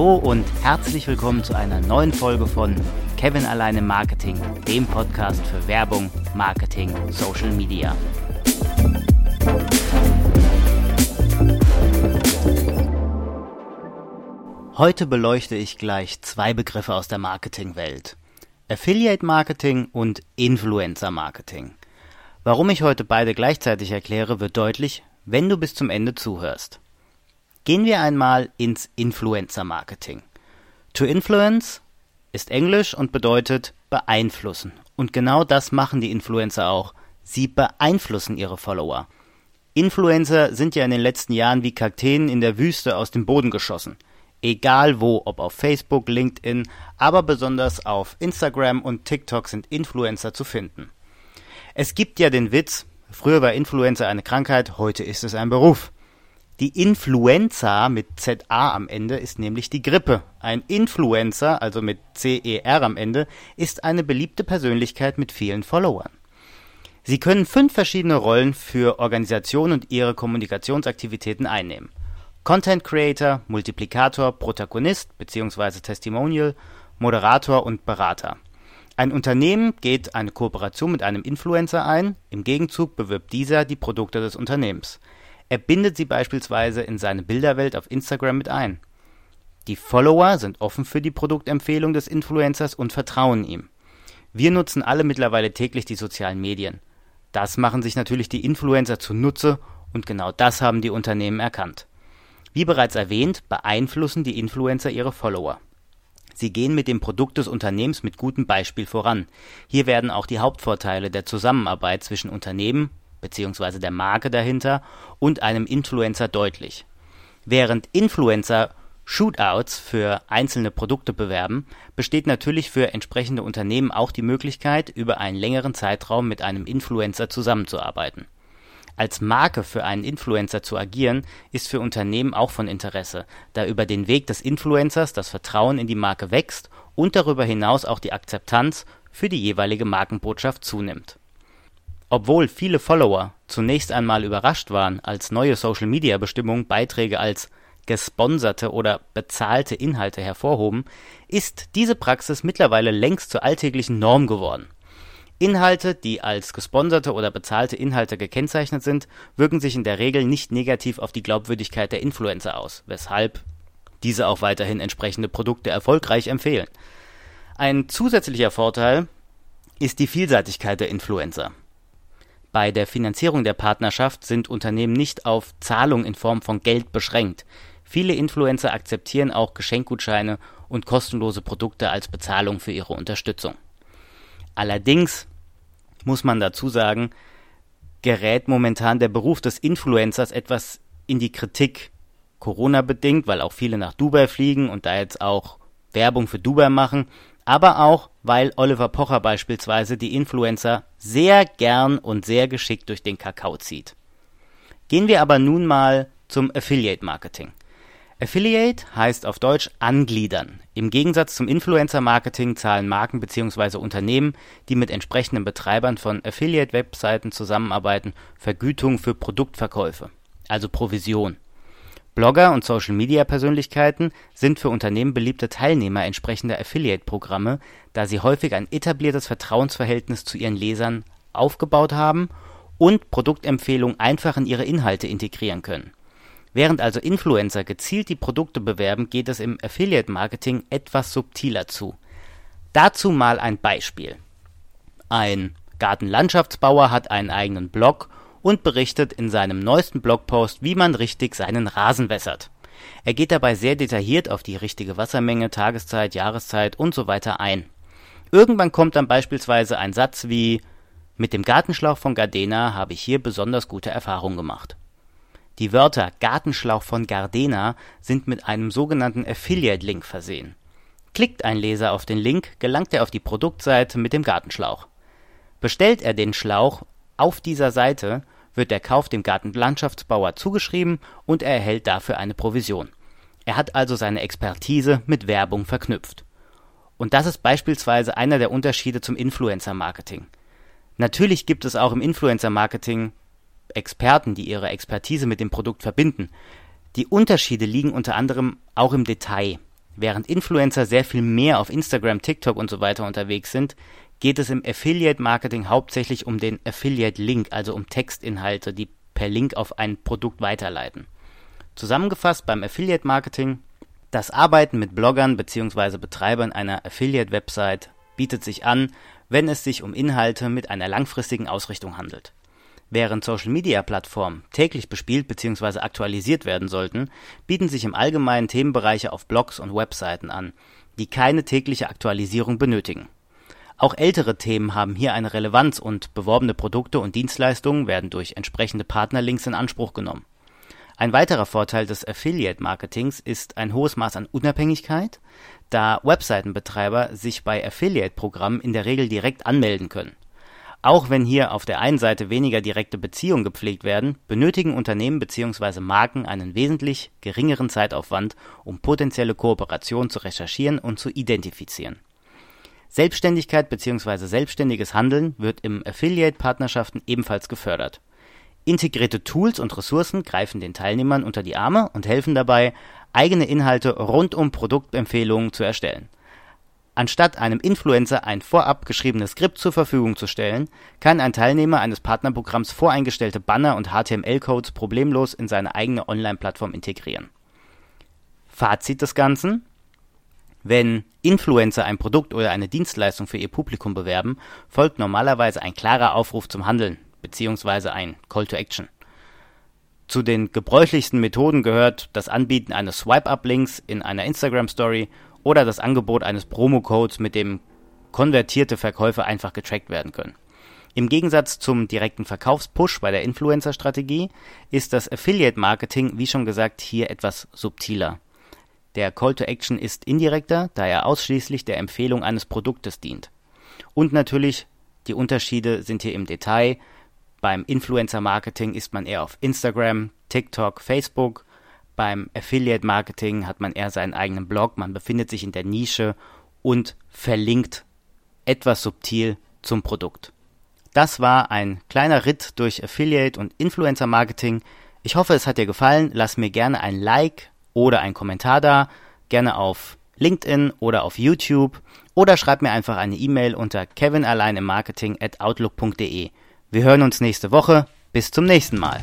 Hallo und herzlich willkommen zu einer neuen Folge von Kevin alleine Marketing, dem Podcast für Werbung, Marketing, Social Media. Heute beleuchte ich gleich zwei Begriffe aus der Marketingwelt. Affiliate Marketing und Influencer Marketing. Warum ich heute beide gleichzeitig erkläre, wird deutlich, wenn du bis zum Ende zuhörst. Gehen wir einmal ins Influencer-Marketing. To influence ist Englisch und bedeutet beeinflussen. Und genau das machen die Influencer auch. Sie beeinflussen ihre Follower. Influencer sind ja in den letzten Jahren wie Kakteen in der Wüste aus dem Boden geschossen. Egal wo, ob auf Facebook, LinkedIn, aber besonders auf Instagram und TikTok sind Influencer zu finden. Es gibt ja den Witz, früher war Influencer eine Krankheit, heute ist es ein Beruf. Die Influenza mit ZA am Ende ist nämlich die Grippe. Ein Influencer, also mit CER am Ende, ist eine beliebte Persönlichkeit mit vielen Followern. Sie können fünf verschiedene Rollen für Organisationen und ihre Kommunikationsaktivitäten einnehmen. Content Creator, Multiplikator, Protagonist bzw. Testimonial, Moderator und Berater. Ein Unternehmen geht eine Kooperation mit einem Influencer ein, im Gegenzug bewirbt dieser die Produkte des Unternehmens. Er bindet sie beispielsweise in seine Bilderwelt auf Instagram mit ein. Die Follower sind offen für die Produktempfehlung des Influencers und vertrauen ihm. Wir nutzen alle mittlerweile täglich die sozialen Medien. Das machen sich natürlich die Influencer zunutze und genau das haben die Unternehmen erkannt. Wie bereits erwähnt, beeinflussen die Influencer ihre Follower. Sie gehen mit dem Produkt des Unternehmens mit gutem Beispiel voran. Hier werden auch die Hauptvorteile der Zusammenarbeit zwischen Unternehmen bzw. der Marke dahinter und einem Influencer deutlich. Während Influencer Shootouts für einzelne Produkte bewerben, besteht natürlich für entsprechende Unternehmen auch die Möglichkeit, über einen längeren Zeitraum mit einem Influencer zusammenzuarbeiten. Als Marke für einen Influencer zu agieren, ist für Unternehmen auch von Interesse, da über den Weg des Influencers das Vertrauen in die Marke wächst und darüber hinaus auch die Akzeptanz für die jeweilige Markenbotschaft zunimmt obwohl viele Follower zunächst einmal überrascht waren, als neue Social-Media-Bestimmungen Beiträge als gesponserte oder bezahlte Inhalte hervorhoben, ist diese Praxis mittlerweile längst zur alltäglichen Norm geworden. Inhalte, die als gesponserte oder bezahlte Inhalte gekennzeichnet sind, wirken sich in der Regel nicht negativ auf die Glaubwürdigkeit der Influencer aus, weshalb diese auch weiterhin entsprechende Produkte erfolgreich empfehlen. Ein zusätzlicher Vorteil ist die Vielseitigkeit der Influencer. Bei der Finanzierung der Partnerschaft sind Unternehmen nicht auf Zahlung in Form von Geld beschränkt. Viele Influencer akzeptieren auch Geschenkgutscheine und kostenlose Produkte als Bezahlung für ihre Unterstützung. Allerdings muss man dazu sagen, gerät momentan der Beruf des Influencers etwas in die Kritik. Corona bedingt, weil auch viele nach Dubai fliegen und da jetzt auch Werbung für Dubai machen, aber auch, weil Oliver Pocher beispielsweise die Influencer sehr gern und sehr geschickt durch den Kakao zieht. Gehen wir aber nun mal zum Affiliate Marketing. Affiliate heißt auf Deutsch angliedern. Im Gegensatz zum Influencer Marketing zahlen Marken bzw. Unternehmen, die mit entsprechenden Betreibern von Affiliate Webseiten zusammenarbeiten, Vergütung für Produktverkäufe, also Provision. Blogger und Social-Media-Persönlichkeiten sind für Unternehmen beliebte Teilnehmer entsprechender Affiliate-Programme, da sie häufig ein etabliertes Vertrauensverhältnis zu ihren Lesern aufgebaut haben und Produktempfehlungen einfach in ihre Inhalte integrieren können. Während also Influencer gezielt die Produkte bewerben, geht es im Affiliate-Marketing etwas subtiler zu. Dazu mal ein Beispiel. Ein Gartenlandschaftsbauer hat einen eigenen Blog und berichtet in seinem neuesten Blogpost, wie man richtig seinen Rasen wässert. Er geht dabei sehr detailliert auf die richtige Wassermenge, Tageszeit, Jahreszeit und so weiter ein. Irgendwann kommt dann beispielsweise ein Satz wie Mit dem Gartenschlauch von Gardena habe ich hier besonders gute Erfahrungen gemacht. Die Wörter Gartenschlauch von Gardena sind mit einem sogenannten Affiliate-Link versehen. Klickt ein Leser auf den Link, gelangt er auf die Produktseite mit dem Gartenschlauch. Bestellt er den Schlauch auf dieser Seite wird der Kauf dem Gartenlandschaftsbauer zugeschrieben und er erhält dafür eine Provision. Er hat also seine Expertise mit Werbung verknüpft. Und das ist beispielsweise einer der Unterschiede zum Influencer-Marketing. Natürlich gibt es auch im Influencer-Marketing Experten, die ihre Expertise mit dem Produkt verbinden. Die Unterschiede liegen unter anderem auch im Detail. Während Influencer sehr viel mehr auf Instagram, TikTok und so weiter unterwegs sind, geht es im Affiliate Marketing hauptsächlich um den Affiliate Link, also um Textinhalte, die per Link auf ein Produkt weiterleiten. Zusammengefasst beim Affiliate Marketing, das Arbeiten mit Bloggern bzw. Betreibern einer Affiliate Website bietet sich an, wenn es sich um Inhalte mit einer langfristigen Ausrichtung handelt. Während Social-Media-Plattformen täglich bespielt bzw. aktualisiert werden sollten, bieten sich im Allgemeinen Themenbereiche auf Blogs und Webseiten an, die keine tägliche Aktualisierung benötigen. Auch ältere Themen haben hier eine Relevanz und beworbene Produkte und Dienstleistungen werden durch entsprechende Partnerlinks in Anspruch genommen. Ein weiterer Vorteil des Affiliate-Marketings ist ein hohes Maß an Unabhängigkeit, da Webseitenbetreiber sich bei Affiliate-Programmen in der Regel direkt anmelden können auch wenn hier auf der einen Seite weniger direkte Beziehungen gepflegt werden, benötigen Unternehmen bzw. Marken einen wesentlich geringeren Zeitaufwand, um potenzielle Kooperationen zu recherchieren und zu identifizieren. Selbstständigkeit bzw. selbstständiges Handeln wird im Affiliate-Partnerschaften ebenfalls gefördert. Integrierte Tools und Ressourcen greifen den Teilnehmern unter die Arme und helfen dabei, eigene Inhalte rund um Produktempfehlungen zu erstellen Anstatt einem Influencer ein vorab geschriebenes Skript zur Verfügung zu stellen, kann ein Teilnehmer eines Partnerprogramms voreingestellte Banner und HTML-Codes problemlos in seine eigene Online-Plattform integrieren. Fazit des Ganzen: Wenn Influencer ein Produkt oder eine Dienstleistung für ihr Publikum bewerben, folgt normalerweise ein klarer Aufruf zum Handeln bzw. ein Call to Action. Zu den gebräuchlichsten Methoden gehört das Anbieten eines Swipe-Up-Links in einer Instagram-Story oder das Angebot eines Promo-Codes, mit dem konvertierte Verkäufe einfach getrackt werden können. Im Gegensatz zum direkten Verkaufspush bei der Influencer-Strategie ist das Affiliate-Marketing, wie schon gesagt, hier etwas subtiler. Der Call to Action ist indirekter, da er ausschließlich der Empfehlung eines Produktes dient. Und natürlich, die Unterschiede sind hier im Detail. Beim Influencer-Marketing ist man eher auf Instagram, TikTok, Facebook beim Affiliate Marketing hat man eher seinen eigenen Blog, man befindet sich in der Nische und verlinkt etwas subtil zum Produkt. Das war ein kleiner Ritt durch Affiliate und Influencer Marketing. Ich hoffe, es hat dir gefallen. Lass mir gerne ein Like oder einen Kommentar da, gerne auf LinkedIn oder auf YouTube oder schreib mir einfach eine E-Mail unter kevinalleinemmarketing at outlook.de. Wir hören uns nächste Woche. Bis zum nächsten Mal.